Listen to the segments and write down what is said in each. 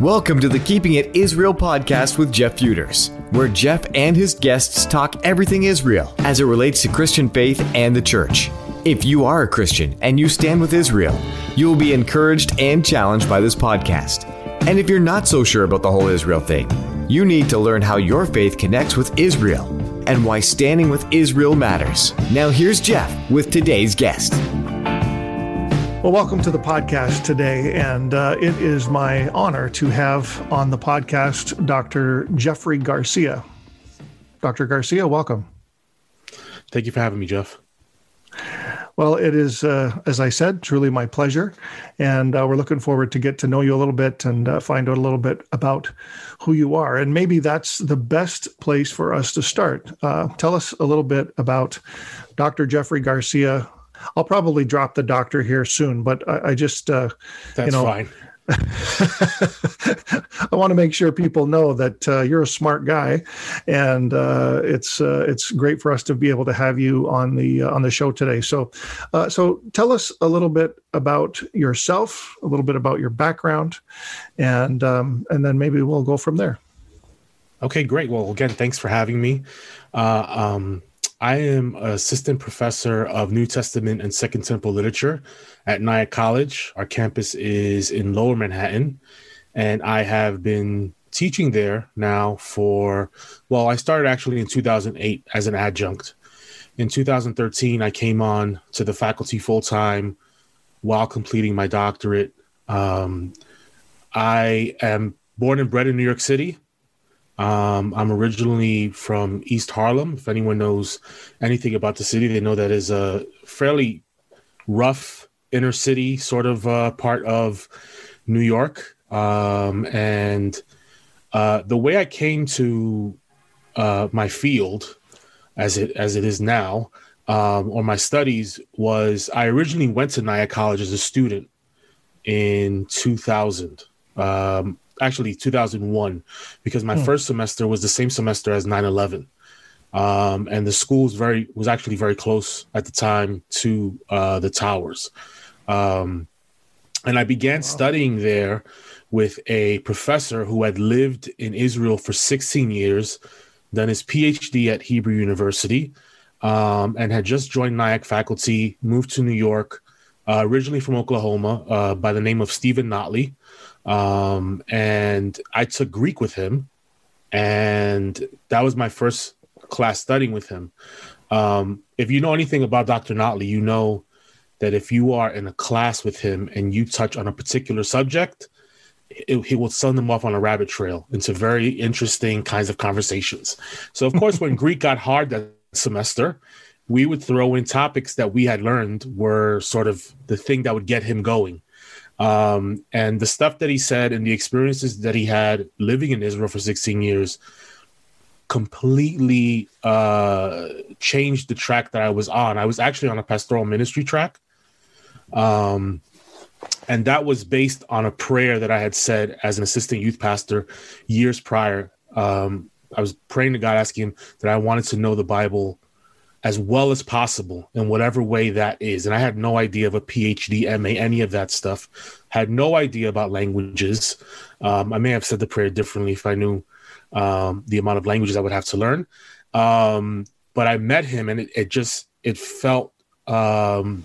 Welcome to the Keeping It Israel podcast with Jeff Feuders, where Jeff and his guests talk everything Israel as it relates to Christian faith and the church. If you are a Christian and you stand with Israel, you will be encouraged and challenged by this podcast. And if you're not so sure about the whole Israel thing, you need to learn how your faith connects with Israel and why standing with Israel matters. Now, here's Jeff with today's guest. Well, welcome to the podcast today. And uh, it is my honor to have on the podcast Dr. Jeffrey Garcia. Dr. Garcia, welcome. Thank you for having me, Jeff. Well, it is, uh, as I said, truly my pleasure. And uh, we're looking forward to get to know you a little bit and uh, find out a little bit about who you are. And maybe that's the best place for us to start. Uh, tell us a little bit about Dr. Jeffrey Garcia, I'll probably drop the doctor here soon, but I, I just, uh, That's you know, fine. I want to make sure people know that uh, you're a smart guy, and uh, it's uh, it's great for us to be able to have you on the uh, on the show today. So, uh, so tell us a little bit about yourself, a little bit about your background, and um, and then maybe we'll go from there. Okay, great. Well, again, thanks for having me. Uh, um, I am assistant professor of New Testament and Second Temple literature at Nyack College. Our campus is in Lower Manhattan, and I have been teaching there now for well, I started actually in 2008 as an adjunct. In 2013, I came on to the faculty full time while completing my doctorate. Um, I am born and bred in New York City. Um, I'm originally from East Harlem. If anyone knows anything about the city, they know that is a fairly rough inner city sort of uh, part of New York. Um, and uh, the way I came to uh, my field, as it as it is now, um, or my studies, was I originally went to Nyack College as a student in 2000. Um, actually 2001 because my hmm. first semester was the same semester as 9-11 um, and the school was very was actually very close at the time to uh, the towers um, and i began wow. studying there with a professor who had lived in israel for 16 years done his phd at hebrew university um, and had just joined nyack faculty moved to new york uh, originally from oklahoma uh, by the name of steven notley um, and I took Greek with him, and that was my first class studying with him. Um, if you know anything about Dr. Notley, you know that if you are in a class with him and you touch on a particular subject, it, he will send them off on a rabbit trail into very interesting kinds of conversations. So, of course, when Greek got hard that semester, we would throw in topics that we had learned were sort of the thing that would get him going. Um, and the stuff that he said and the experiences that he had living in Israel for 16 years completely uh, changed the track that I was on. I was actually on a pastoral ministry track. Um, and that was based on a prayer that I had said as an assistant youth pastor years prior. Um, I was praying to God, asking him that I wanted to know the Bible as well as possible in whatever way that is. And I had no idea of a PhD, MA, any of that stuff. Had no idea about languages. Um, I may have said the prayer differently if I knew um, the amount of languages I would have to learn. Um, but I met him, and it, it just it felt um,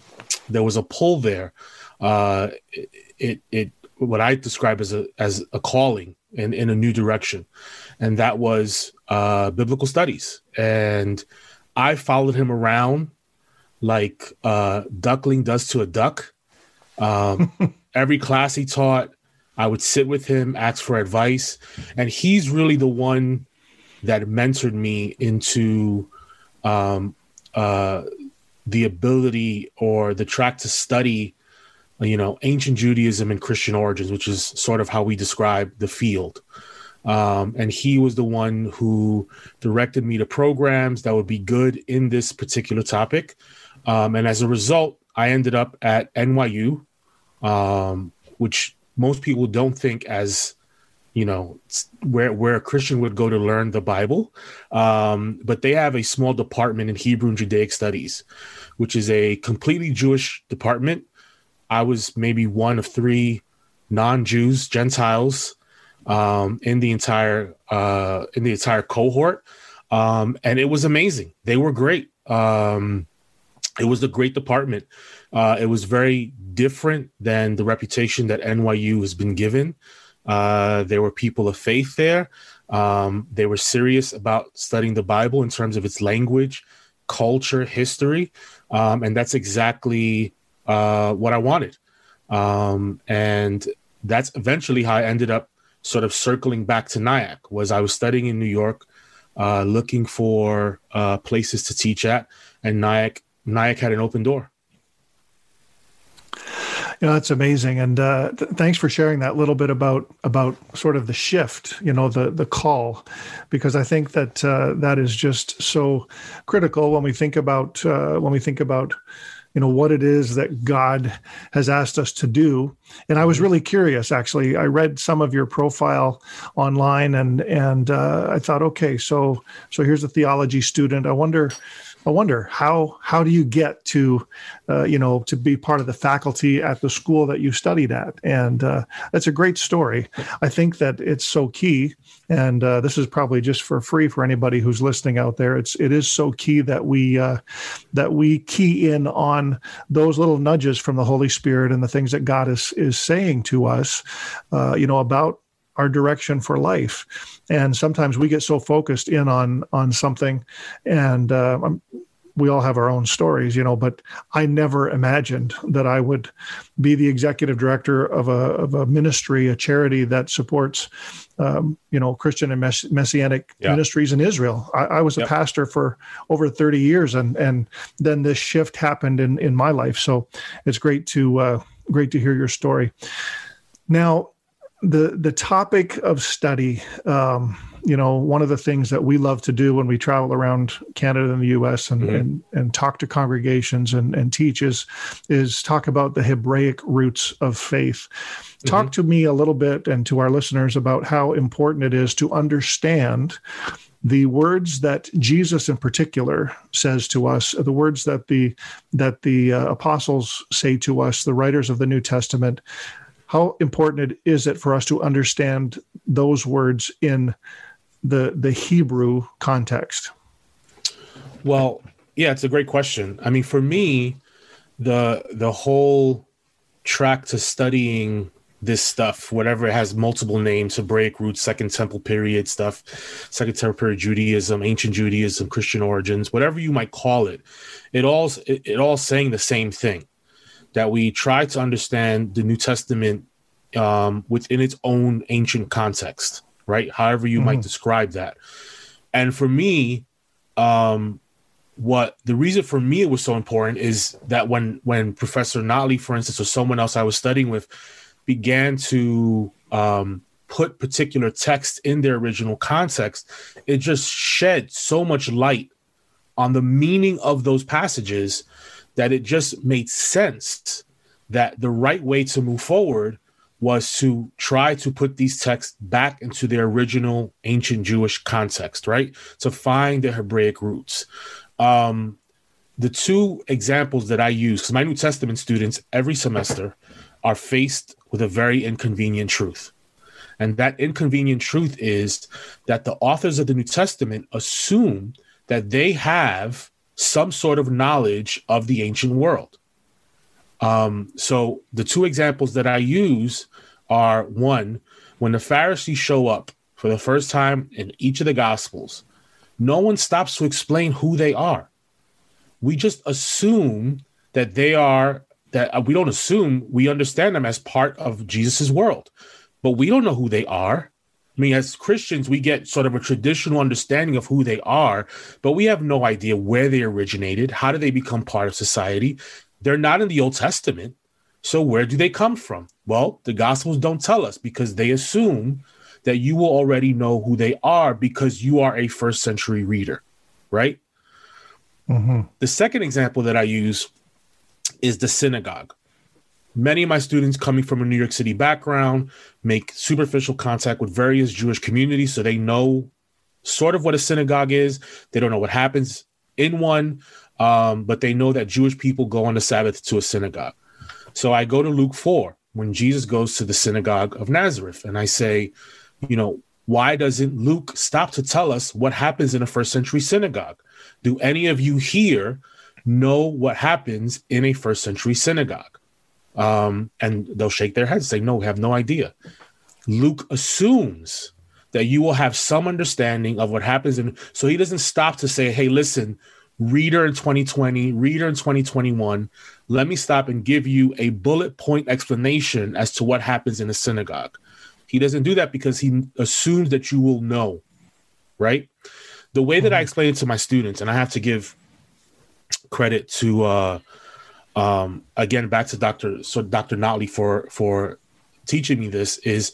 there was a pull there. Uh, it, it, it what I describe as a as a calling in in a new direction, and that was uh, biblical studies and I followed him around like uh, duckling does to a duck. Um, every class he taught, I would sit with him, ask for advice, and he's really the one that mentored me into um, uh, the ability or the track to study, you know, ancient Judaism and Christian origins, which is sort of how we describe the field. Um, and he was the one who directed me to programs that would be good in this particular topic. Um, and as a result, I ended up at NYU, um, which most people don't think as you know where where a Christian would go to learn the Bible, um, but they have a small department in Hebrew and Judaic studies, which is a completely Jewish department. I was maybe one of three non-Jews, Gentiles um, in the entire uh, in the entire cohort, um, and it was amazing. They were great. Um, it was a great department. Uh, it was very different than the reputation that NYU has been given. Uh, there were people of faith there. Um, they were serious about studying the Bible in terms of its language, culture, history, um, and that's exactly uh, what I wanted. Um, and that's eventually how I ended up sort of circling back to Nyack. Was I was studying in New York, uh, looking for uh, places to teach at, and Nyack Nyack had an open door. You know, that's amazing, and uh, th- thanks for sharing that little bit about about sort of the shift. You know, the the call, because I think that uh, that is just so critical when we think about uh, when we think about you know what it is that God has asked us to do. And I was mm-hmm. really curious. Actually, I read some of your profile online, and and uh, I thought, okay, so so here's a theology student. I wonder I wonder how how do you get to uh, you know to be part of the faculty at the school that you studied at, and uh, that's a great story. I think that it's so key, and uh, this is probably just for free for anybody who's listening out there. It's it is so key that we uh, that we key in on those little nudges from the Holy Spirit and the things that God is is saying to us, uh, you know about our direction for life and sometimes we get so focused in on on something and uh, we all have our own stories you know but i never imagined that i would be the executive director of a, of a ministry a charity that supports um, you know christian and mess- messianic yeah. ministries in israel i, I was a yep. pastor for over 30 years and and then this shift happened in in my life so it's great to uh, great to hear your story now the the topic of study um, you know one of the things that we love to do when we travel around canada and the us and mm-hmm. and, and talk to congregations and, and teach is is talk about the hebraic roots of faith mm-hmm. talk to me a little bit and to our listeners about how important it is to understand the words that Jesus in particular says to us, the words that the that the uh, apostles say to us, the writers of the New Testament, how important is it for us to understand those words in the the Hebrew context? Well, yeah, it's a great question. I mean, for me, the the whole track to studying this stuff, whatever it has multiple names, Hebraic roots, Second Temple period stuff, Second Temple period Judaism, ancient Judaism, Christian origins, whatever you might call it, it all it, it all saying the same thing that we try to understand the New Testament um, within its own ancient context, right? However you mm-hmm. might describe that. And for me, um, what the reason for me it was so important is that when when Professor Notley, for instance, or someone else I was studying with, began to um, put particular text in their original context, it just shed so much light on the meaning of those passages that it just made sense that the right way to move forward was to try to put these texts back into their original ancient Jewish context, right? To find the Hebraic roots. Um, the two examples that I use, because my New Testament students every semester are faced with a very inconvenient truth. And that inconvenient truth is that the authors of the New Testament assume that they have some sort of knowledge of the ancient world. Um, so the two examples that I use are one, when the Pharisees show up for the first time in each of the Gospels, no one stops to explain who they are. We just assume that they are that uh, we don't assume we understand them as part of Jesus's world, but we don't know who they are. I mean, as Christians, we get sort of a traditional understanding of who they are, but we have no idea where they originated. How do they become part of society? They're not in the Old Testament. So, where do they come from? Well, the Gospels don't tell us because they assume that you will already know who they are because you are a first century reader, right? Mm-hmm. The second example that I use is the synagogue. Many of my students coming from a New York City background make superficial contact with various Jewish communities, so they know sort of what a synagogue is. They don't know what happens in one, um, but they know that Jewish people go on the Sabbath to a synagogue. So I go to Luke 4 when Jesus goes to the synagogue of Nazareth and I say, you know, why doesn't Luke stop to tell us what happens in a first century synagogue? Do any of you here know what happens in a first century synagogue? Um, and they'll shake their heads, say, No, we have no idea. Luke assumes that you will have some understanding of what happens. And so he doesn't stop to say, Hey, listen, reader in 2020, reader in 2021, let me stop and give you a bullet point explanation as to what happens in a synagogue. He doesn't do that because he assumes that you will know, right? The way that I mm-hmm. explain it to my students, and I have to give credit to uh um again back to Dr. so Dr. Notley for for teaching me this is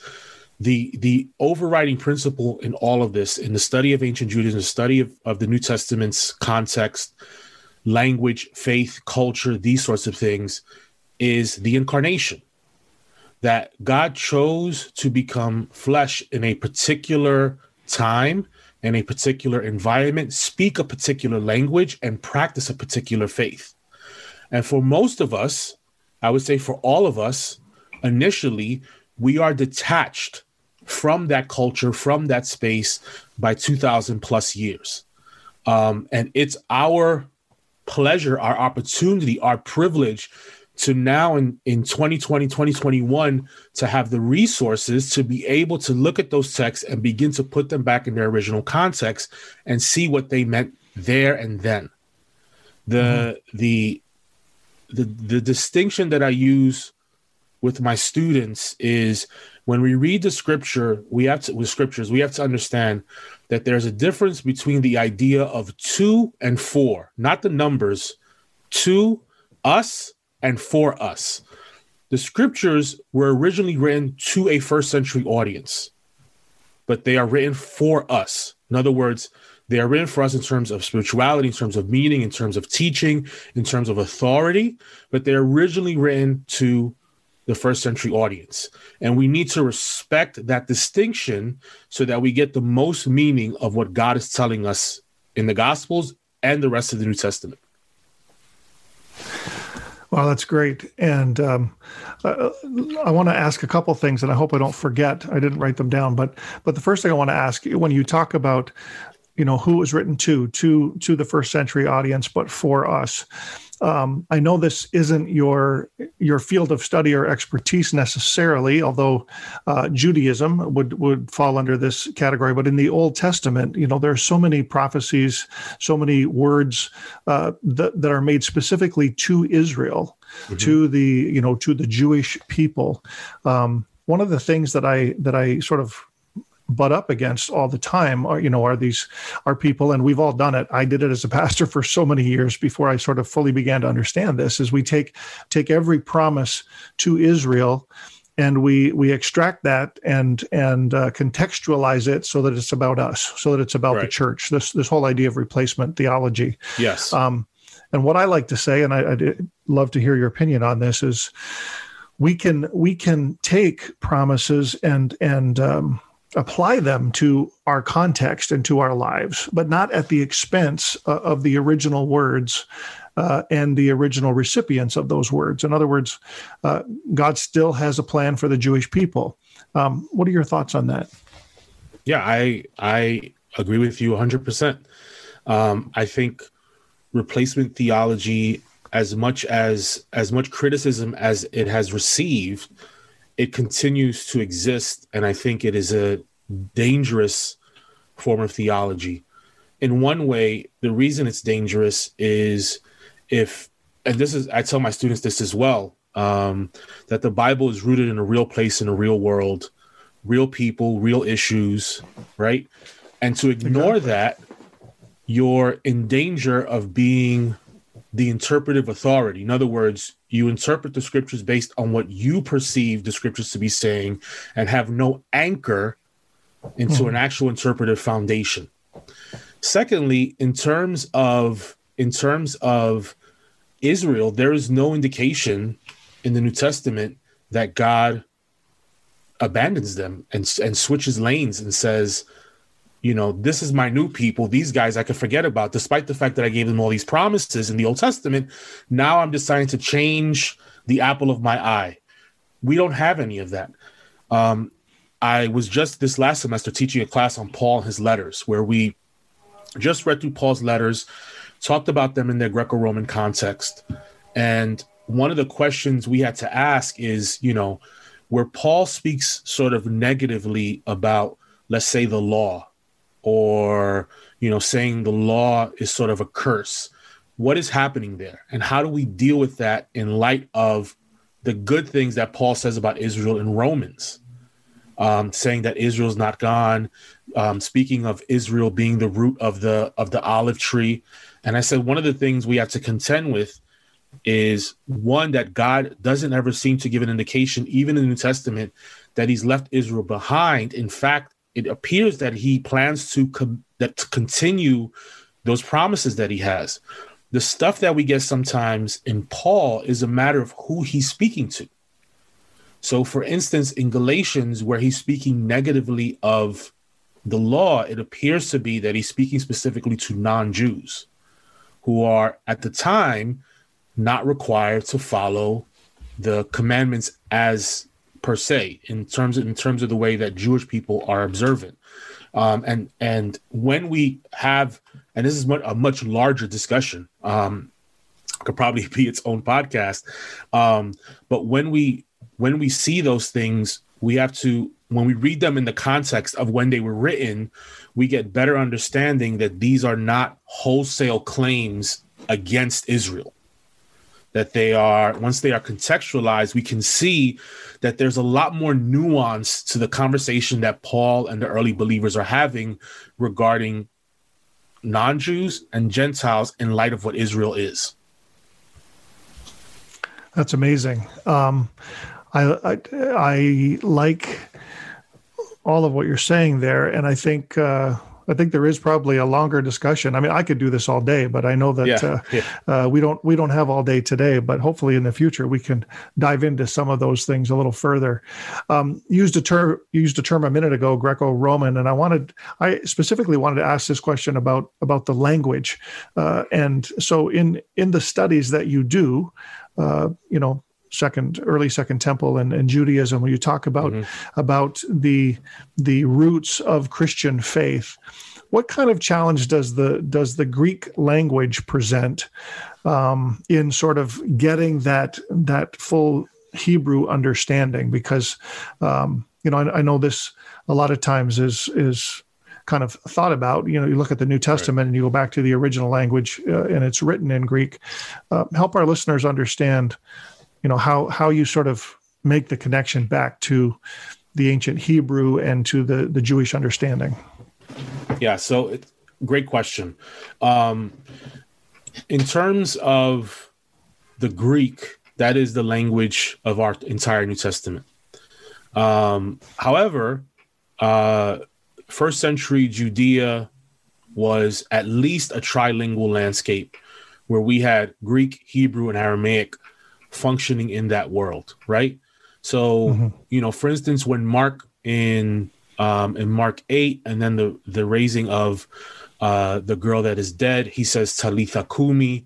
the the overriding principle in all of this in the study of ancient Judaism, the study of, of the New Testament's context, language, faith, culture, these sorts of things, is the incarnation that God chose to become flesh in a particular time, in a particular environment, speak a particular language, and practice a particular faith. And for most of us, I would say for all of us, initially, we are detached from that culture, from that space by 2000 plus years. Um, and it's our pleasure, our opportunity, our privilege to now in, in 2020 2021 to have the resources to be able to look at those texts and begin to put them back in their original context and see what they meant there and then the mm-hmm. the the the distinction that i use with my students is when we read the scripture we have to with scriptures we have to understand that there's a difference between the idea of two and four not the numbers two us and for us. The scriptures were originally written to a first century audience, but they are written for us. In other words, they are written for us in terms of spirituality, in terms of meaning, in terms of teaching, in terms of authority, but they're originally written to the first century audience. And we need to respect that distinction so that we get the most meaning of what God is telling us in the Gospels and the rest of the New Testament. Well, that's great. And um, uh, I want to ask a couple things, and I hope I don't forget. I didn't write them down, but but the first thing I want to ask when you talk about, you know, who it was written to to to the first century audience, but for us um, I know this isn't your your field of study or expertise necessarily, although uh, Judaism would would fall under this category. But in the Old Testament, you know, there are so many prophecies, so many words uh, that that are made specifically to Israel, mm-hmm. to the you know to the Jewish people. Um, one of the things that I that I sort of butt up against all the time are you know are these are people and we've all done it. I did it as a pastor for so many years before i sort of fully began to understand this is we take take every promise to israel and we we extract that and and uh, contextualize it so that it's about us so that it's about right. the church this this whole idea of replacement theology. Yes. Um and what i like to say and I, i'd love to hear your opinion on this is we can we can take promises and and um, apply them to our context and to our lives, but not at the expense uh, of the original words uh, and the original recipients of those words. In other words, uh, God still has a plan for the Jewish people. Um, what are your thoughts on that? Yeah, I I agree with you 100%. Um, I think replacement theology, as much as as much criticism as it has received, it continues to exist, and I think it is a dangerous form of theology. In one way, the reason it's dangerous is if, and this is, I tell my students this as well, um, that the Bible is rooted in a real place in a real world, real people, real issues, right? And to ignore exactly. that, you're in danger of being the interpretive authority. In other words, you interpret the scriptures based on what you perceive the scriptures to be saying and have no anchor into mm. an actual interpretive foundation. Secondly, in terms of in terms of Israel, there is no indication in the New Testament that God abandons them and and switches lanes and says, you know, this is my new people. These guys I could forget about, despite the fact that I gave them all these promises in the Old Testament. Now I'm deciding to change the apple of my eye. We don't have any of that. Um, I was just this last semester teaching a class on Paul and his letters, where we just read through Paul's letters, talked about them in their Greco Roman context. And one of the questions we had to ask is, you know, where Paul speaks sort of negatively about, let's say, the law, or, you know, saying the law is sort of a curse. What is happening there? And how do we deal with that in light of the good things that Paul says about Israel in Romans? Um, saying that Israel's not gone, um, speaking of Israel being the root of the of the olive tree, and I said one of the things we have to contend with is one that God doesn't ever seem to give an indication, even in the New Testament, that He's left Israel behind. In fact, it appears that He plans to that to continue those promises that He has. The stuff that we get sometimes in Paul is a matter of who he's speaking to. So, for instance, in Galatians, where he's speaking negatively of the law, it appears to be that he's speaking specifically to non Jews who are at the time not required to follow the commandments as per se in terms of, in terms of the way that Jewish people are observant. Um, and and when we have and this is a much larger discussion um, could probably be its own podcast um, but when we when we see those things we have to when we read them in the context of when they were written we get better understanding that these are not wholesale claims against israel that they are once they are contextualized we can see that there's a lot more nuance to the conversation that paul and the early believers are having regarding non-jews and gentiles in light of what israel is. That's amazing. Um, I, I, I like all of what you're saying there and i think uh, I think there is probably a longer discussion. I mean, I could do this all day, but I know that yeah, uh, yeah. Uh, we don't we don't have all day today. But hopefully, in the future, we can dive into some of those things a little further. Um, used a term used a term a minute ago, Greco-Roman, and I wanted I specifically wanted to ask this question about about the language. Uh, and so, in in the studies that you do, uh, you know, second early second temple and, and judaism when you talk about mm-hmm. about the the roots of christian faith what kind of challenge does the does the greek language present um, in sort of getting that that full hebrew understanding because um, you know I, I know this a lot of times is is kind of thought about. You know, you look at the New Testament right. and you go back to the original language uh, and it's written in Greek. Uh, help our listeners understand you know how how you sort of make the connection back to the ancient Hebrew and to the the Jewish understanding. Yeah, so it's great question. Um, in terms of the Greek, that is the language of our entire New Testament. Um, however, uh, first century Judea was at least a trilingual landscape where we had Greek, Hebrew, and Aramaic functioning in that world, right? So, mm-hmm. you know, for instance, when Mark in um, in Mark eight, and then the the raising of uh, the girl that is dead, he says Talitha Kumi.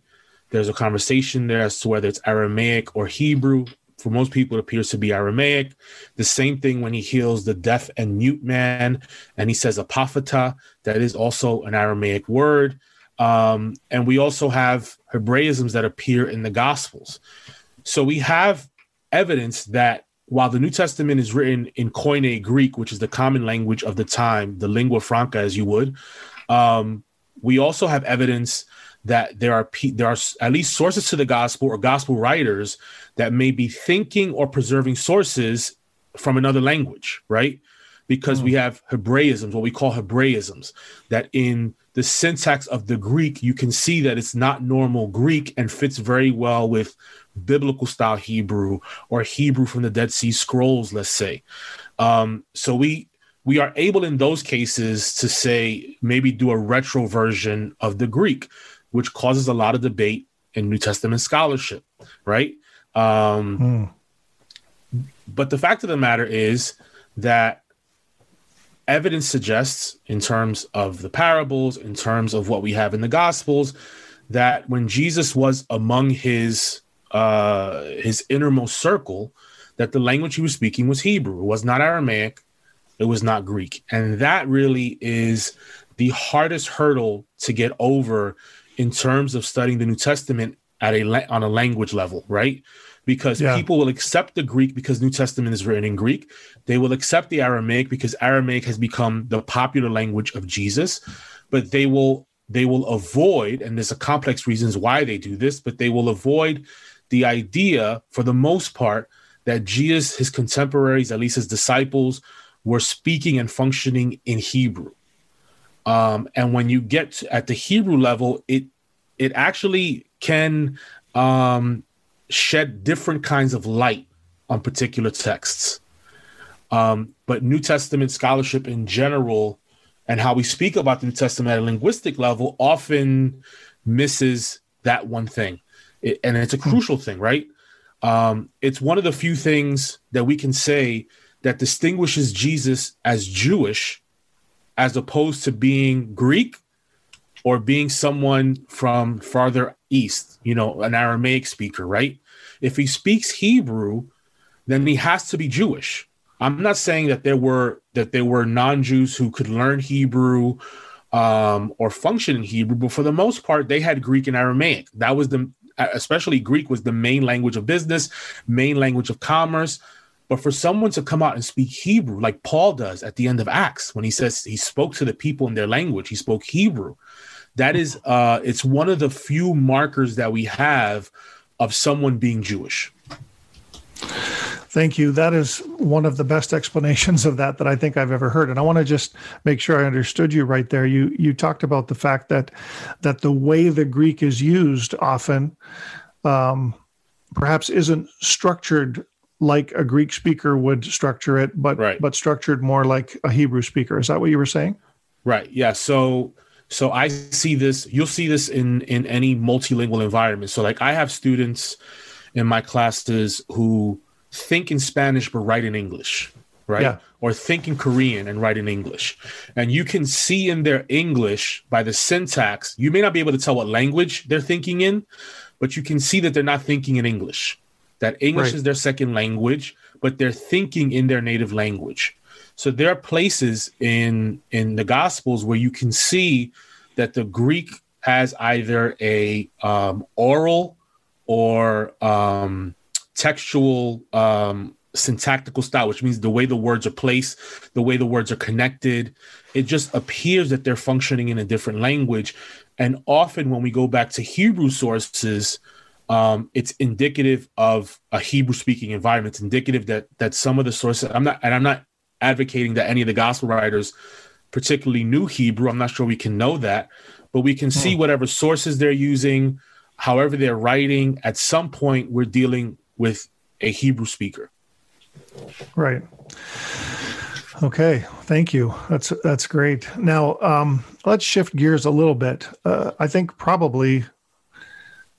There's a conversation there as to whether it's Aramaic or Hebrew. For most people, it appears to be Aramaic. The same thing when he heals the deaf and mute man, and he says Ephphatha. That is also an Aramaic word. Um, and we also have Hebraisms that appear in the Gospels. So we have evidence that while the New Testament is written in Koine Greek, which is the common language of the time, the lingua franca, as you would, um, we also have evidence that there are there are at least sources to the gospel or gospel writers that may be thinking or preserving sources from another language, right? Because mm. we have Hebraisms, what we call Hebraisms, that in the syntax of the Greek, you can see that it's not normal Greek and fits very well with biblical style Hebrew or Hebrew from the Dead Sea Scrolls, let's say. Um, so we we are able in those cases to say maybe do a retro version of the Greek, which causes a lot of debate in New Testament scholarship, right? Um, hmm. But the fact of the matter is that evidence suggests, in terms of the parables, in terms of what we have in the Gospels, that when Jesus was among his uh, his innermost circle that the language he was speaking was Hebrew. It was not Aramaic. It was not Greek. And that really is the hardest hurdle to get over in terms of studying the New Testament at a on a language level, right? Because yeah. people will accept the Greek because New Testament is written in Greek. They will accept the Aramaic because Aramaic has become the popular language of Jesus, but they will they will avoid and there's a complex reasons why they do this, but they will avoid the idea for the most part that Jesus his contemporaries, at least his disciples, were speaking and functioning in Hebrew. Um, and when you get at the Hebrew level, it it actually can um, shed different kinds of light on particular texts. Um, but New Testament scholarship in general and how we speak about the New Testament at a linguistic level often misses that one thing. It, and it's a hmm. crucial thing, right? Um, it's one of the few things that we can say that distinguishes Jesus as Jewish as opposed to being Greek or being someone from farther east, you know, an Aramaic speaker, right? If he speaks Hebrew, then he has to be Jewish. I'm not saying that there were that there were non-Jews who could learn Hebrew um, or function in Hebrew, but for the most part, they had Greek and Aramaic. That was the especially Greek was the main language of business, main language of commerce. But for someone to come out and speak Hebrew, like Paul does at the end of Acts, when he says he spoke to the people in their language, he spoke Hebrew. That is, uh, it's one of the few markers that we have of someone being Jewish. Thank you. That is one of the best explanations of that that I think I've ever heard. And I want to just make sure I understood you right there. You you talked about the fact that that the way the Greek is used often um, perhaps isn't structured like a Greek speaker would structure it, but right. but structured more like a Hebrew speaker. Is that what you were saying? Right. Yeah. So so I see this. You'll see this in in any multilingual environment. So like I have students in my classes who think in Spanish but write in English, right? Yeah. Or think in Korean and write in English. And you can see in their English by the syntax, you may not be able to tell what language they're thinking in, but you can see that they're not thinking in English. That English right. is their second language, but they're thinking in their native language. So there are places in in the Gospels where you can see that the Greek has either a um, oral or um, textual um, syntactical style, which means the way the words are placed, the way the words are connected. It just appears that they're functioning in a different language. And often when we go back to Hebrew sources, um, it's indicative of a Hebrew speaking environment. It's indicative that that some of the sources I'm not and I'm not advocating that any of the gospel writers particularly knew Hebrew. I'm not sure we can know that, but we can see hmm. whatever sources they're using, however they're writing. At some point, we're dealing with a Hebrew speaker. Right. Okay, thank you. That's that's great. Now um, let's shift gears a little bit. Uh, I think probably,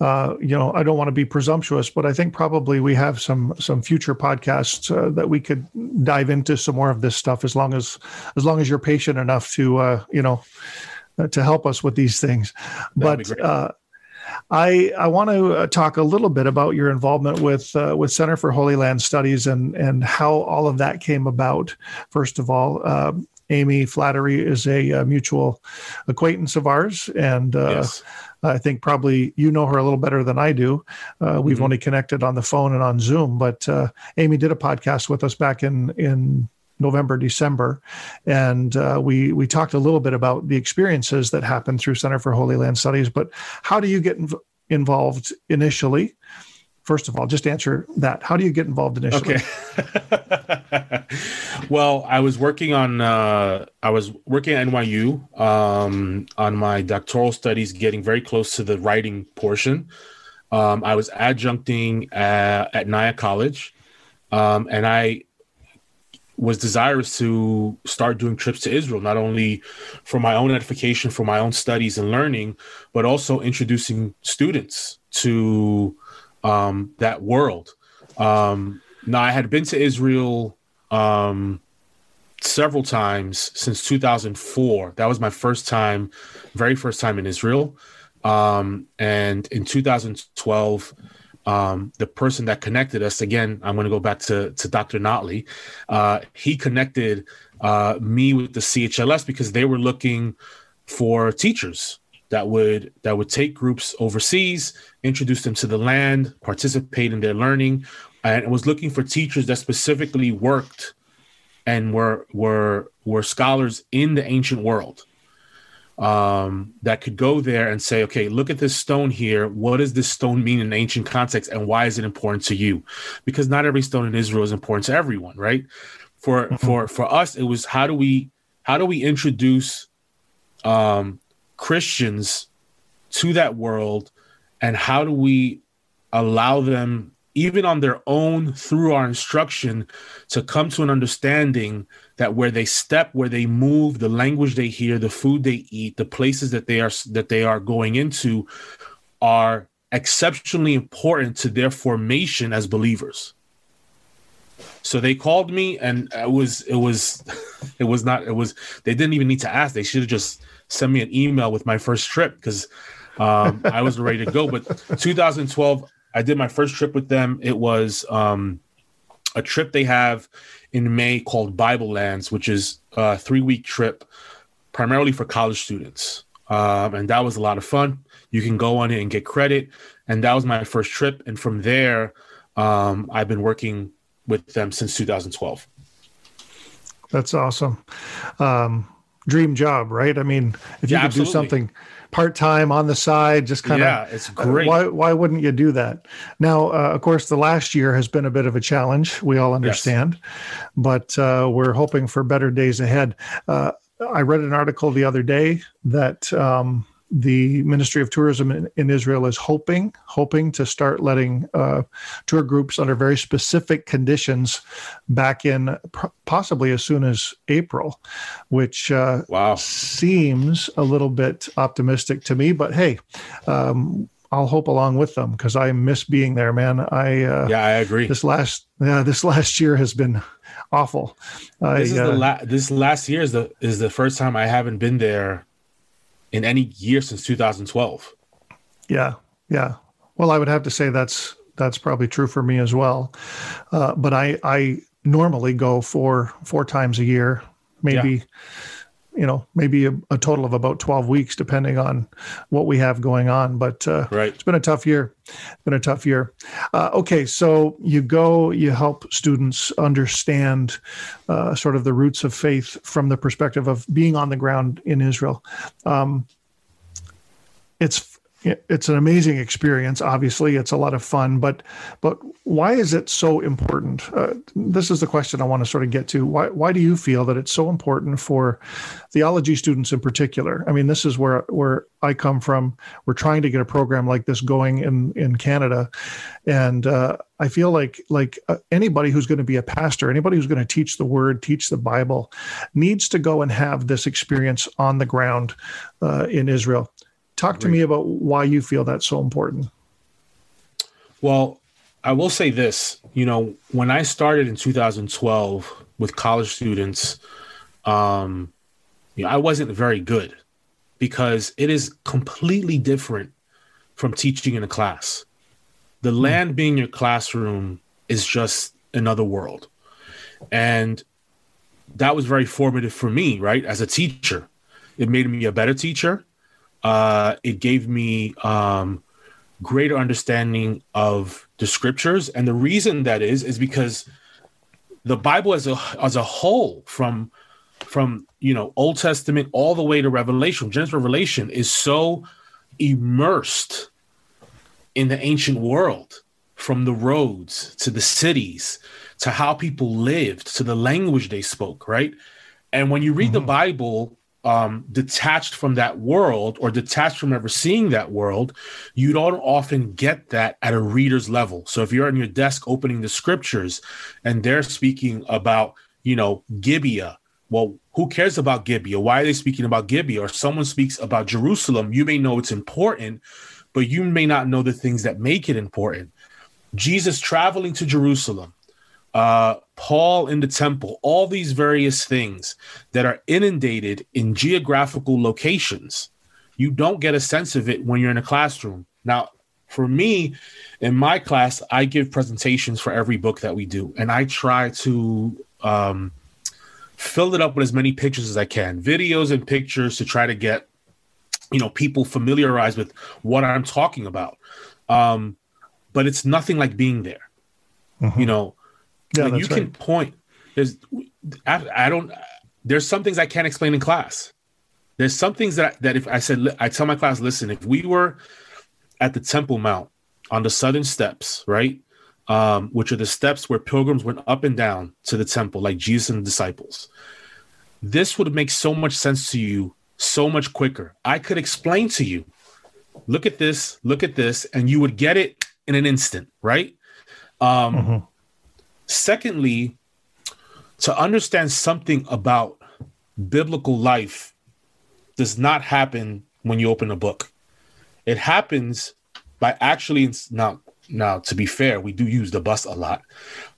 uh, you know, I don't want to be presumptuous, but I think probably we have some some future podcasts uh, that we could dive into some more of this stuff as long as as long as you're patient enough to uh, you know uh, to help us with these things. That'd but I, I want to uh, talk a little bit about your involvement with uh, with Center for Holy Land Studies and and how all of that came about. First of all, uh, Amy Flattery is a, a, mutual acquaintance of ours, and uh, yes. I think probably you know her a little better than I do. Uh, we've mm-hmm. only connected on the phone and on Zoom, but uh, Amy did a podcast with us back in in November, December, and uh, we we talked a little bit about the experiences that happened through Center for Holy Land Studies. But how do you get inv- involved initially? First of all, just answer that. How do you get involved initially? Okay. well, I was working on uh, I was working at NYU um, on my doctoral studies, getting very close to the writing portion. Um, I was adjuncting at, at Nyack College, um, and I was desirous to start doing trips to Israel, not only for my own edification, for my own studies and learning, but also introducing students to um, that world. Um, now, I had been to Israel um, several times since 2004. That was my first time, very first time in Israel. Um, and in 2012, um, the person that connected us again i'm going to go back to, to dr notley uh, he connected uh, me with the chls because they were looking for teachers that would that would take groups overseas introduce them to the land participate in their learning and was looking for teachers that specifically worked and were were were scholars in the ancient world um, that could go there and say, okay, look at this stone here. What does this stone mean in ancient context, and why is it important to you? Because not every stone in Israel is important to everyone, right? For mm-hmm. for for us, it was how do we how do we introduce um, Christians to that world, and how do we allow them even on their own through our instruction to come to an understanding that where they step where they move the language they hear the food they eat the places that they are that they are going into are exceptionally important to their formation as believers. So they called me and it was it was it was not it was they didn't even need to ask. They should have just sent me an email with my first trip because um, i was ready to go. But 2012 I did my first trip with them. It was um, a trip they have in May called Bible Lands, which is a three week trip primarily for college students. Um, and that was a lot of fun. You can go on it and get credit. And that was my first trip. And from there, um, I've been working with them since 2012. That's awesome. Um, dream job, right? I mean, if you yeah, could absolutely. do something part time on the side, just kind of. Yeah, it's great. Uh, why, why wouldn't you do that? Now, uh, of course, the last year has been a bit of a challenge. We all understand, yes. but uh, we're hoping for better days ahead. Uh, I read an article the other day that um, the Ministry of Tourism in, in, Israel is hoping hoping to start letting uh, tour groups under very specific conditions back in pr- possibly as soon as April, which uh, wow seems a little bit optimistic to me. But hey. Um, I'll hope along with them because I miss being there, man. I uh, yeah, I agree. This last yeah, this last year has been awful. This I, is the uh, la- this last year is the is the first time I haven't been there in any year since 2012. Yeah, yeah. Well, I would have to say that's that's probably true for me as well. Uh, but I I normally go for four times a year, maybe. Yeah. You know, maybe a, a, total of about 12 weeks, depending on what we have going on. But uh, right. it's been a tough year. It's been a tough year. Uh, okay, so you go, you help students understand uh, sort of the roots of faith from the perspective of being on the ground in Israel. Um, it's it's an amazing experience obviously it's a lot of fun but but why is it so important? Uh, this is the question i want to sort of get to. Why why do you feel that it's so important for theology students in particular? I mean this is where where i come from. We're trying to get a program like this going in in canada and uh, i feel like like uh, anybody who's going to be a pastor anybody who's going to teach the word teach the bible needs to go and have this experience on the ground uh, in israel Talk to me about why you feel that's so important. Well, I will say this, you know, when I started in 2012 with college students, um, you know, I wasn't very good because it is completely different from teaching in a class. The hmm. land being your classroom is just another world. And that was very formative for me, right? As a teacher, it made me a better teacher uh, it gave me um, greater understanding of the scriptures, and the reason that is is because the Bible as a as a whole, from from you know Old Testament all the way to Revelation, Genesis Revelation, is so immersed in the ancient world, from the roads to the cities to how people lived to the language they spoke, right? And when you read mm-hmm. the Bible, um, detached from that world or detached from ever seeing that world, you don't often get that at a reader's level. So if you're on your desk opening the scriptures and they're speaking about, you know, Gibeah, well, who cares about Gibeah? Why are they speaking about Gibeah? Or someone speaks about Jerusalem, you may know it's important, but you may not know the things that make it important. Jesus traveling to Jerusalem, uh, Paul in the temple, all these various things that are inundated in geographical locations. You don't get a sense of it when you're in a classroom. Now, for me, in my class, I give presentations for every book that we do, and I try to um, fill it up with as many pictures as I can, videos and pictures to try to get you know people familiarized with what I'm talking about. Um, but it's nothing like being there. Mm-hmm. You know, yeah, you right. can point. There's, I, I don't. There's some things I can't explain in class. There's some things that that if I said I tell my class, listen, if we were at the Temple Mount on the southern steps, right, um, which are the steps where pilgrims went up and down to the temple, like Jesus and the disciples, this would make so much sense to you so much quicker. I could explain to you, look at this, look at this, and you would get it in an instant, right? Um, mm-hmm. Secondly, to understand something about biblical life does not happen when you open a book. It happens by actually now now to be fair, we do use the bus a lot,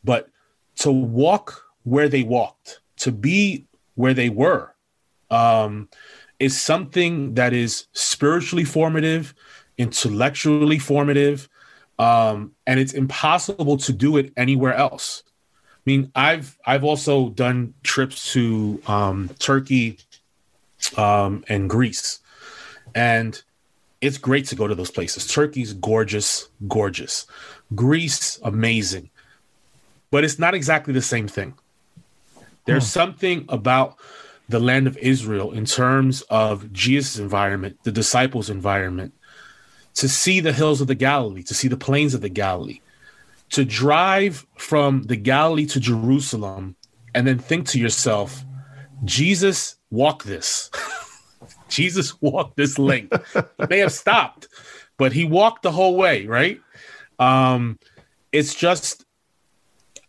but to walk where they walked, to be where they were, um, is something that is spiritually formative, intellectually formative, um, and it's impossible to do it anywhere else. I mean, I've I've also done trips to um, Turkey um, and Greece, and it's great to go to those places. Turkey's gorgeous, gorgeous. Greece, amazing, but it's not exactly the same thing. There's hmm. something about the land of Israel in terms of Jesus' environment, the disciples' environment, to see the hills of the Galilee, to see the plains of the Galilee, to drive from the Galilee to Jerusalem and then think to yourself, Jesus walked this. Jesus walked this length. he may have stopped, but he walked the whole way, right? Um, it's just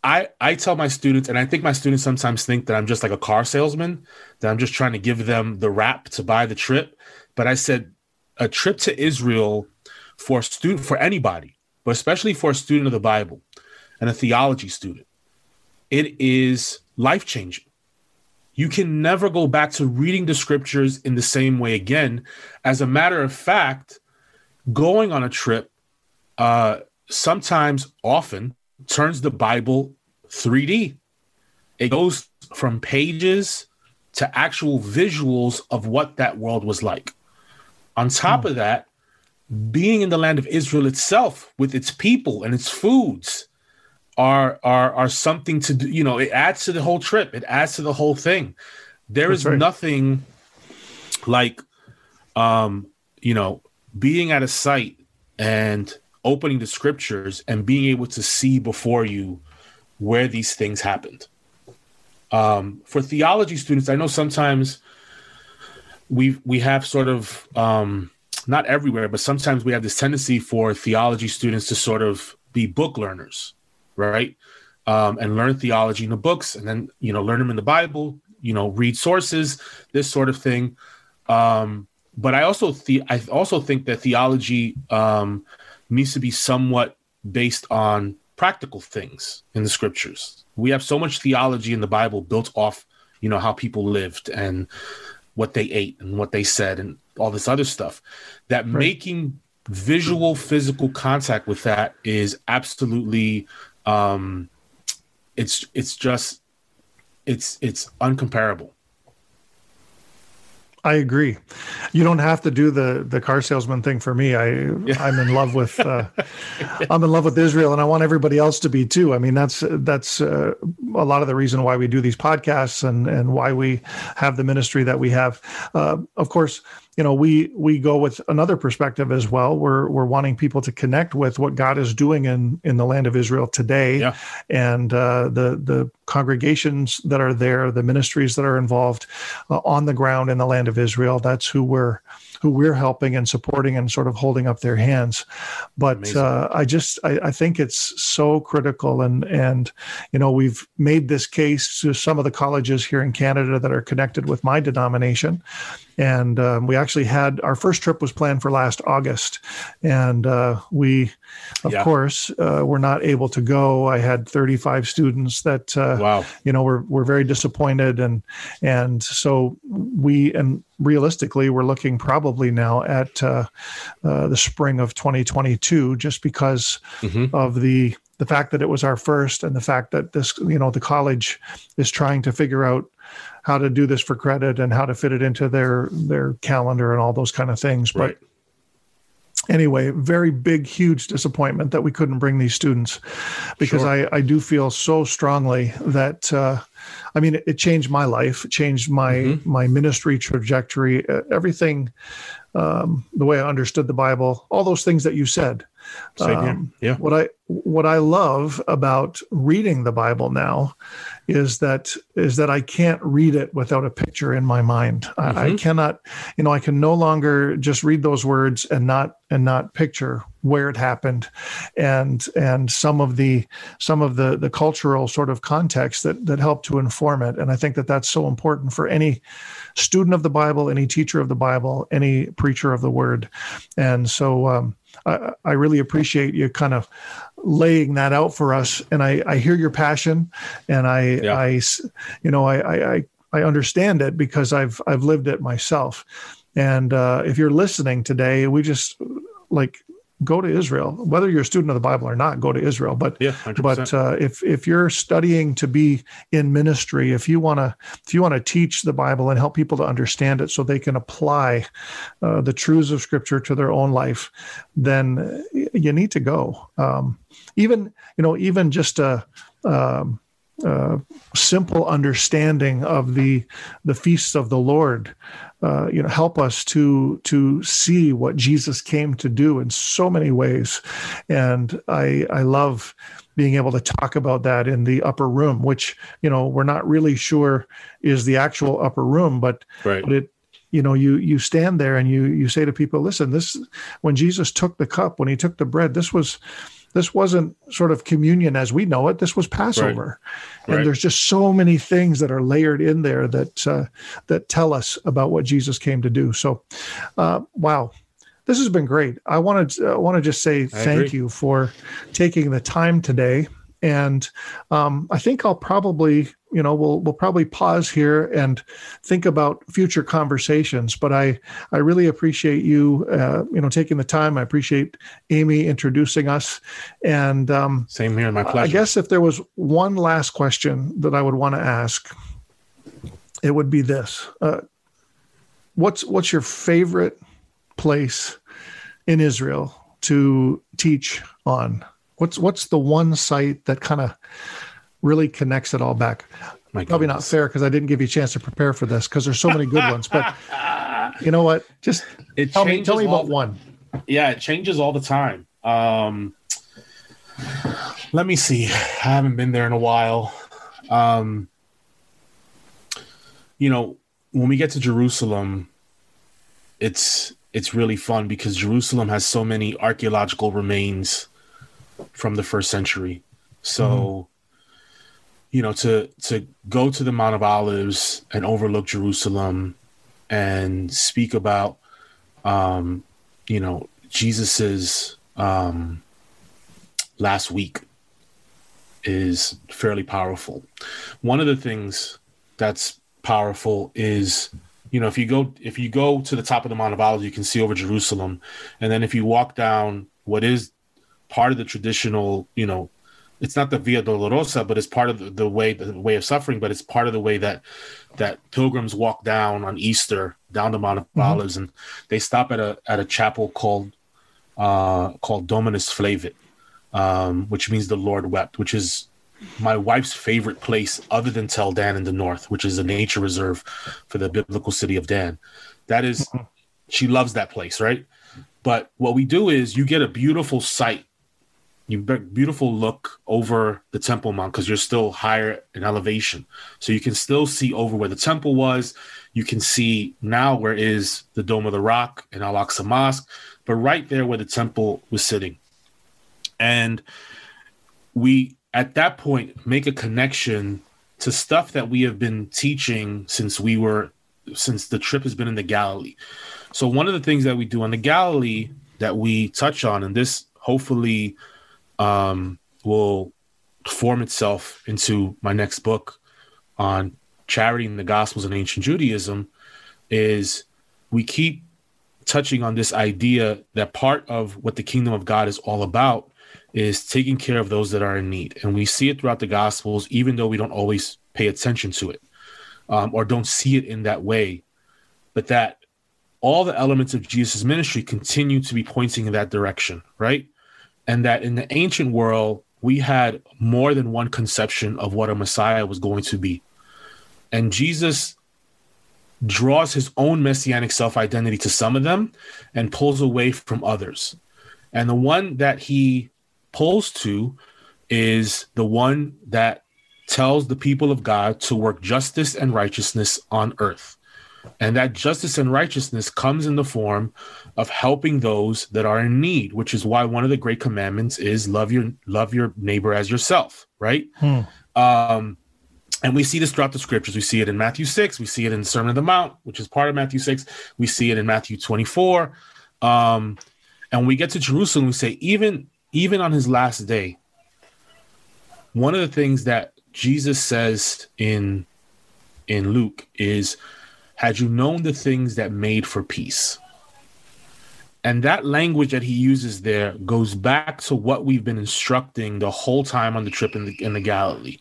I I tell my students, and I think my students sometimes think that I'm just like a car salesman, that I'm just trying to give them the wrap to buy the trip. But I said a trip to Israel for a student for anybody, but especially for a student of the Bible and a theology student, it is life changing. You can never go back to reading the scriptures in the same way again. As a matter of fact, going on a trip uh, sometimes, often, turns the Bible 3D. It goes from pages to actual visuals of what that world was like. On top mm. of that, being in the land of Israel itself with its people and its foods are are are something to do. You know, it adds to the whole trip. It adds to the whole thing. There That's is right. nothing like, um, you know, being at a site and opening the scriptures and being able to see before you where these things happened. Um, for theology students, I know sometimes we we have sort of um, not everywhere, but sometimes we have this tendency for theology students to sort of be book learners, right? Um, and learn theology in the books, and then you know learn them in the Bible. You know, read sources, this sort of thing. Um, but I also the- I also think that theology um, needs to be somewhat based on practical things in the scriptures. We have so much theology in the Bible built off, you know, how people lived and what they ate and what they said and all this other stuff that right. making visual physical contact with that is absolutely um it's it's just it's it's uncomparable I agree. You don't have to do the the car salesman thing for me. I yeah. I'm in love with uh, I'm in love with Israel, and I want everybody else to be too. I mean, that's that's uh, a lot of the reason why we do these podcasts and and why we have the ministry that we have. Uh, of course, you know we we go with another perspective as well we're we're wanting people to connect with what god is doing in in the land of israel today yeah. and uh, the the congregations that are there the ministries that are involved uh, on the ground in the land of israel. That's who we're who we're helping and supporting and sort of holding up their hands. But uh, I just I, I, think it's so critical and and you know we've made this case to some of the colleges here in Canada that are connected with my denomination, and um, we actually had our first trip was planned for last August, and uh, we of yeah. course uh, were not able to go. I had 35 students that uh, wow you know were were very disappointed and and so we and realistically we're looking probably now at uh, uh, the spring of 2022, just because mm-hmm. of the the fact that it was our first and the fact that this you know the college is trying to figure out how to do this for credit and how to fit it into their their calendar and all those kind of things right. but anyway, very big, huge disappointment that we couldn't bring these students because sure. I, I do feel so strongly that, uh, I mean, it, it, changed my life, it changed my, mm-hmm. my ministry trajectory, everything, um, the way I understood the Bible, all those things that you said. Um, yeah. What I what I love about reading the Bible now is that is that I can't read it without a picture in my mind. Mm-hmm. I, I, mm-hmm. cannot, you know, I can no longer just read those words and not and not picture where it happened, and and some of the some of the the cultural sort of context that that help to inform it. And I think that that's so important for any student of the Bible, any teacher of the Bible, any preacher of the Word. And so um, I, I really appreciate you kind of laying that out for us. And I, I hear your passion, and I, yeah. I, you know, I, I, I understand it because I've, I've lived it myself. And uh, if you're listening today, we just like go to Israel. Whether you're a student of the Bible or not, go to Israel. But yeah, 100%. but uh, if if you're studying to be in ministry, if you want to if you want to teach the Bible and help people to understand it so they can apply uh, the truths of Scripture to their own life, then you need to go. Um, even you know even just a. Um, uh, simple understanding of the the feasts of the Lord uh, you know help us to to see what Jesus came to do in so many ways, and I I love being able to talk about that in the upper room, which you know we're not really sure is the actual upper room, but right. but it you know you you stand there and you you say to people listen this when jesus took the cup when he took the bread this was this wasn't sort of communion as we know it. This was Passover, right. and right. there's just so many things that are layered in there that uh, that tell us about what Jesus came to do. So, uh, wow, this has been great. I want to I want to just say I thank agree. you for taking the time today and um, I think I'll probably, you know, we'll we'll probably pause here and think about future conversations. But I I really appreciate you, uh, you know, taking the time. I appreciate Amy introducing us, and um, same here, my pleasure. I guess if there was one last question that I would want to ask, it would be this: uh, What's what's your favorite place in Israel to teach on? What's what's the one site that kind of really connects it all back? My Probably goodness. not fair because I didn't give you a chance to prepare for this because there's so many good ones. But you know what? Just it tell me tell me about the, one. Yeah, it changes all the time. Um, let me see. I haven't been there in a while. Um, you know, when we get to Jerusalem, it's it's really fun because Jerusalem has so many archaeological remains from the first century. So, mm-hmm. You know, to to go to the Mount of Olives and overlook Jerusalem and speak about, um, you know, Jesus's um, last week is fairly powerful. One of the things that's powerful is you know if you go if you go to the top of the mount of olives you can see over jerusalem and then if you walk down what is part of the traditional, you know, it's not the Via Dolorosa, but it's part of the, the, way the way of suffering. But it's part of the way that that pilgrims walk down on Easter down the Mount of mm-hmm. Olives, and they stop at a at a chapel called uh, called Dominus Flevit, um, which means the Lord wept, which is my wife's favorite place other than Tel Dan in the north, which is a nature reserve for the biblical city of Dan. That is, mm-hmm. she loves that place, right? But what we do is you get a beautiful sight you beautiful look over the temple mount because you're still higher in elevation. So you can still see over where the temple was. You can see now where is the dome of the rock and al-aqsa mosque but right there where the temple was sitting. And we at that point make a connection to stuff that we have been teaching since we were since the trip has been in the galilee. So one of the things that we do on the galilee that we touch on and this hopefully um, will form itself into my next book on charity and the Gospels in ancient Judaism is we keep touching on this idea that part of what the kingdom of God is all about is taking care of those that are in need. And we see it throughout the Gospels, even though we don't always pay attention to it um, or don't see it in that way. But that all the elements of Jesus' ministry continue to be pointing in that direction, right? And that in the ancient world, we had more than one conception of what a Messiah was going to be. And Jesus draws his own messianic self identity to some of them and pulls away from others. And the one that he pulls to is the one that tells the people of God to work justice and righteousness on earth. And that justice and righteousness comes in the form of helping those that are in need, which is why one of the great commandments is love your love your neighbor as yourself, right? Hmm. Um, and we see this throughout the scriptures. We see it in Matthew 6. We see it in the Sermon on the Mount, which is part of Matthew 6. We see it in Matthew 24. Um, and when we get to Jerusalem, we say, even, even on his last day, one of the things that Jesus says in in Luke is, had you known the things that made for peace. And that language that he uses there goes back to what we've been instructing the whole time on the trip in the, in the Galilee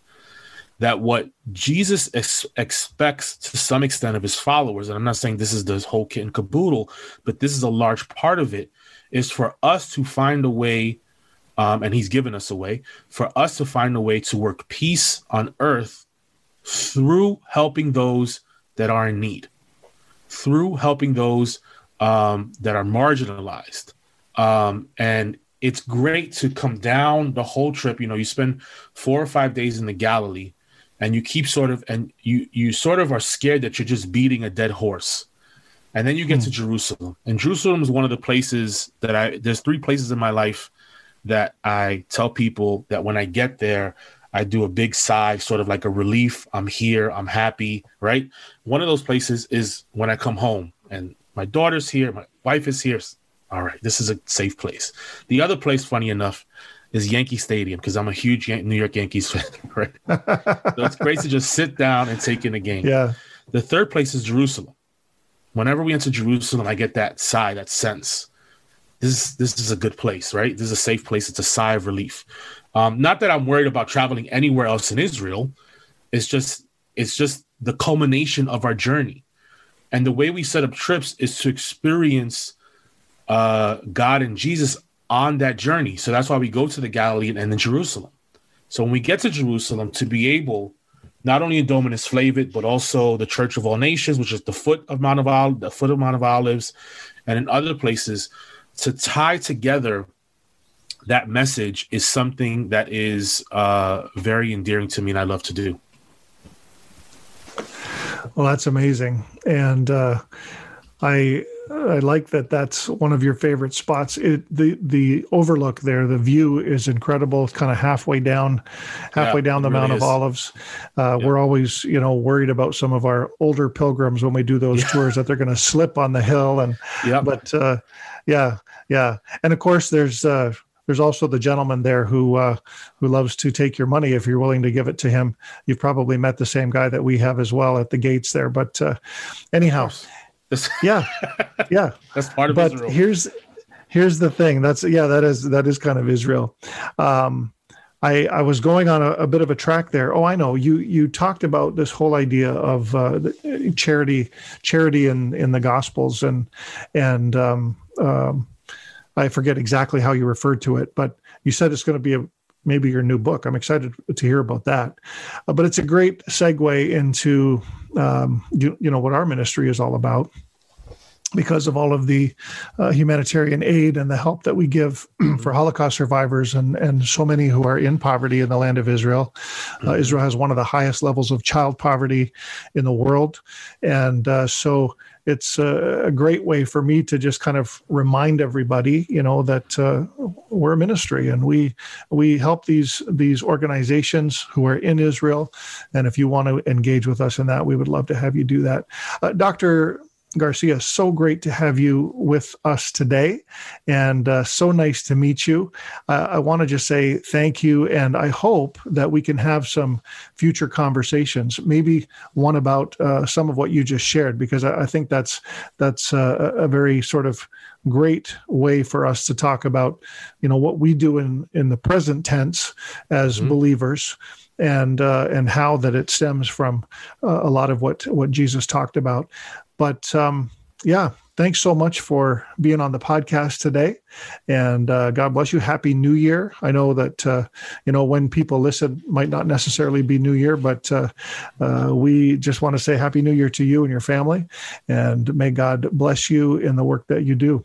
that what Jesus ex- expects to some extent of his followers, and I'm not saying this is the whole kit and caboodle, but this is a large part of it, is for us to find a way, um, and he's given us a way, for us to find a way to work peace on earth through helping those that are in need, through helping those um, that are marginalized. Um, and it's great to come down the whole trip. You know, you spend four or five days in the Galilee and you keep sort of and you you sort of are scared that you're just beating a dead horse and then you get hmm. to jerusalem and jerusalem is one of the places that i there's three places in my life that i tell people that when i get there i do a big sigh sort of like a relief i'm here i'm happy right one of those places is when i come home and my daughter's here my wife is here all right this is a safe place the other place funny enough is Yankee Stadium because I'm a huge New York Yankees fan, right? so it's great to just sit down and take in a game. Yeah. The third place is Jerusalem. Whenever we enter Jerusalem, I get that sigh, that sense. This is this is a good place, right? This is a safe place. It's a sigh of relief. Um, not that I'm worried about traveling anywhere else in Israel. It's just it's just the culmination of our journey. And the way we set up trips is to experience uh, God and Jesus on that journey. So that's why we go to the Galilee and then Jerusalem. So when we get to Jerusalem, to be able not only in Dominus Flevit, but also the Church of All Nations, which is the foot of Mount of Olives, the foot of Mount of Olives, and in other places, to tie together that message is something that is uh, very endearing to me, and I love to do. Well, that's amazing, and uh, I I like that. That's one of your favorite spots. It, the the overlook there, the view is incredible. It's kind of halfway down, halfway yeah, down the Mount of Olives. Uh, yeah. We're always, you know, worried about some of our older pilgrims when we do those yeah. tours that they're going to slip on the hill. And yeah, but uh, yeah, yeah, and of course there's uh, there's also the gentleman there who uh, who loves to take your money if you're willing to give it to him. You've probably met the same guy that we have as well at the gates there. But uh, anyhow, yeah, yeah, that's part of but Israel. Here's here's the thing. That's yeah, that is that is kind of Israel. Um, I, I was going on a, a, bit of a track there. Oh, I know you you talked about this whole idea of uh, charity, charity in in the Gospels, and and um, um, I forget exactly how you referred to it, but you said it's going to be a maybe your new book. I'm excited to hear about that. Uh, but it's a great segue into um, you, you know what our ministry is all about because of all of the uh, humanitarian aid and the help that we give for Holocaust survivors and, and so many who are in poverty in the land of Israel. Uh, mm-hmm. Israel has one of the highest levels of child poverty in the world. And uh, so it's a, great way for me to just kind of remind everybody, you know, that uh, we're a ministry and we we help these these organizations who are in Israel. And if you want to engage with us in that, we would love to have you do that. Uh, Doctor Garcia, so great to have you with us today, and uh, so nice to meet you. Uh, I want to just say thank you, and I hope that we can have some future conversations. Maybe one about uh, some of what you just shared, because I, I think that's that's uh, a very sort of great way for us to talk about, you know, what we do in in the present tense as mm-hmm. believers and uh, and how that it stems from uh, a lot of what what Jesus talked about. But um, yeah, thanks so much for being on the podcast today, and uh, God bless you. Happy New Year! I know that uh, you know when people listen might not necessarily be New Year, but uh, uh, we just want to say Happy New Year to you and your family, and may God bless you in the work that you do.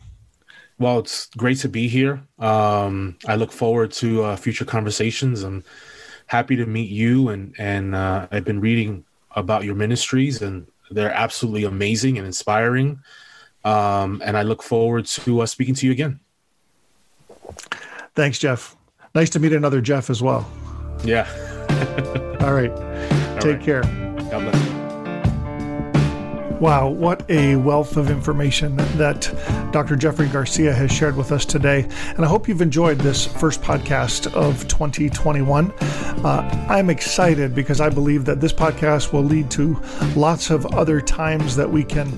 Well, it's great to be here. Um, I look forward to uh, future conversations. I'm happy to meet you, and and uh, I've been reading about your ministries, and they're absolutely amazing and inspiring. Um, and I look forward to uh, speaking to you again. Thanks, Jeff. Nice to meet another Jeff as well. Yeah. All right. All Take right. care. God bless. Wow, what a wealth of information that Dr. Jeffrey Garcia has shared with us today. And I hope you've enjoyed this first podcast of 2021. Uh, I'm excited because I believe that this podcast will lead to lots of other times that we can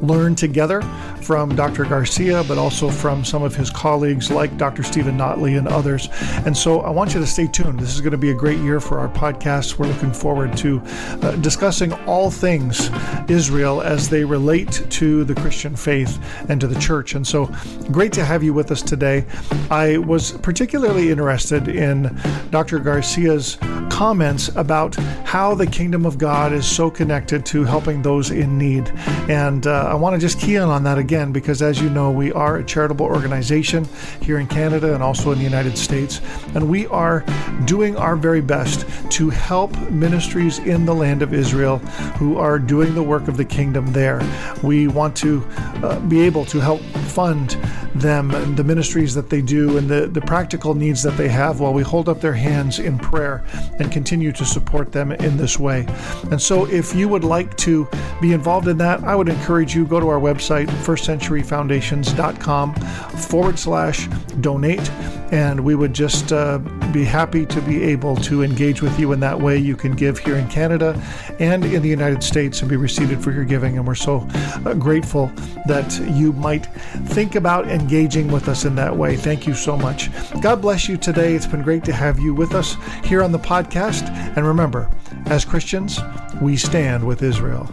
learn together from Dr. Garcia, but also from some of his colleagues like Dr. Steven Notley and others. And so I want you to stay tuned. This is going to be a great year for our podcast. We're looking forward to uh, discussing all things Israel as they relate to the Christian faith and to the church. And so, great to have you with us today. I was particularly interested in Dr. Garcia's comments about how the kingdom of God is so connected to helping those in need. And uh, I want to just key in on that again because, as you know, we are a charitable organization here in Canada and also in the United States. And we are doing our very best to help ministries in the land of Israel who are doing the work of the kingdom there. We want to uh, be able to help fund them and the ministries that they do and the, the practical needs that they have while we hold up their hands in prayer and continue to support them in this way. And so, if you would like to be involved in that, I would encourage you go to our website, firstcenturyfoundations.com forward slash donate and we would just uh, be happy to be able to engage with you in that way. You can give here in Canada and in the United States and be received for your giving. And we're so uh, grateful that you might think about engaging with us in that way. Thank you so much. God bless you today. It's been great to have you with us here on the podcast. And remember, as Christians, we stand with Israel.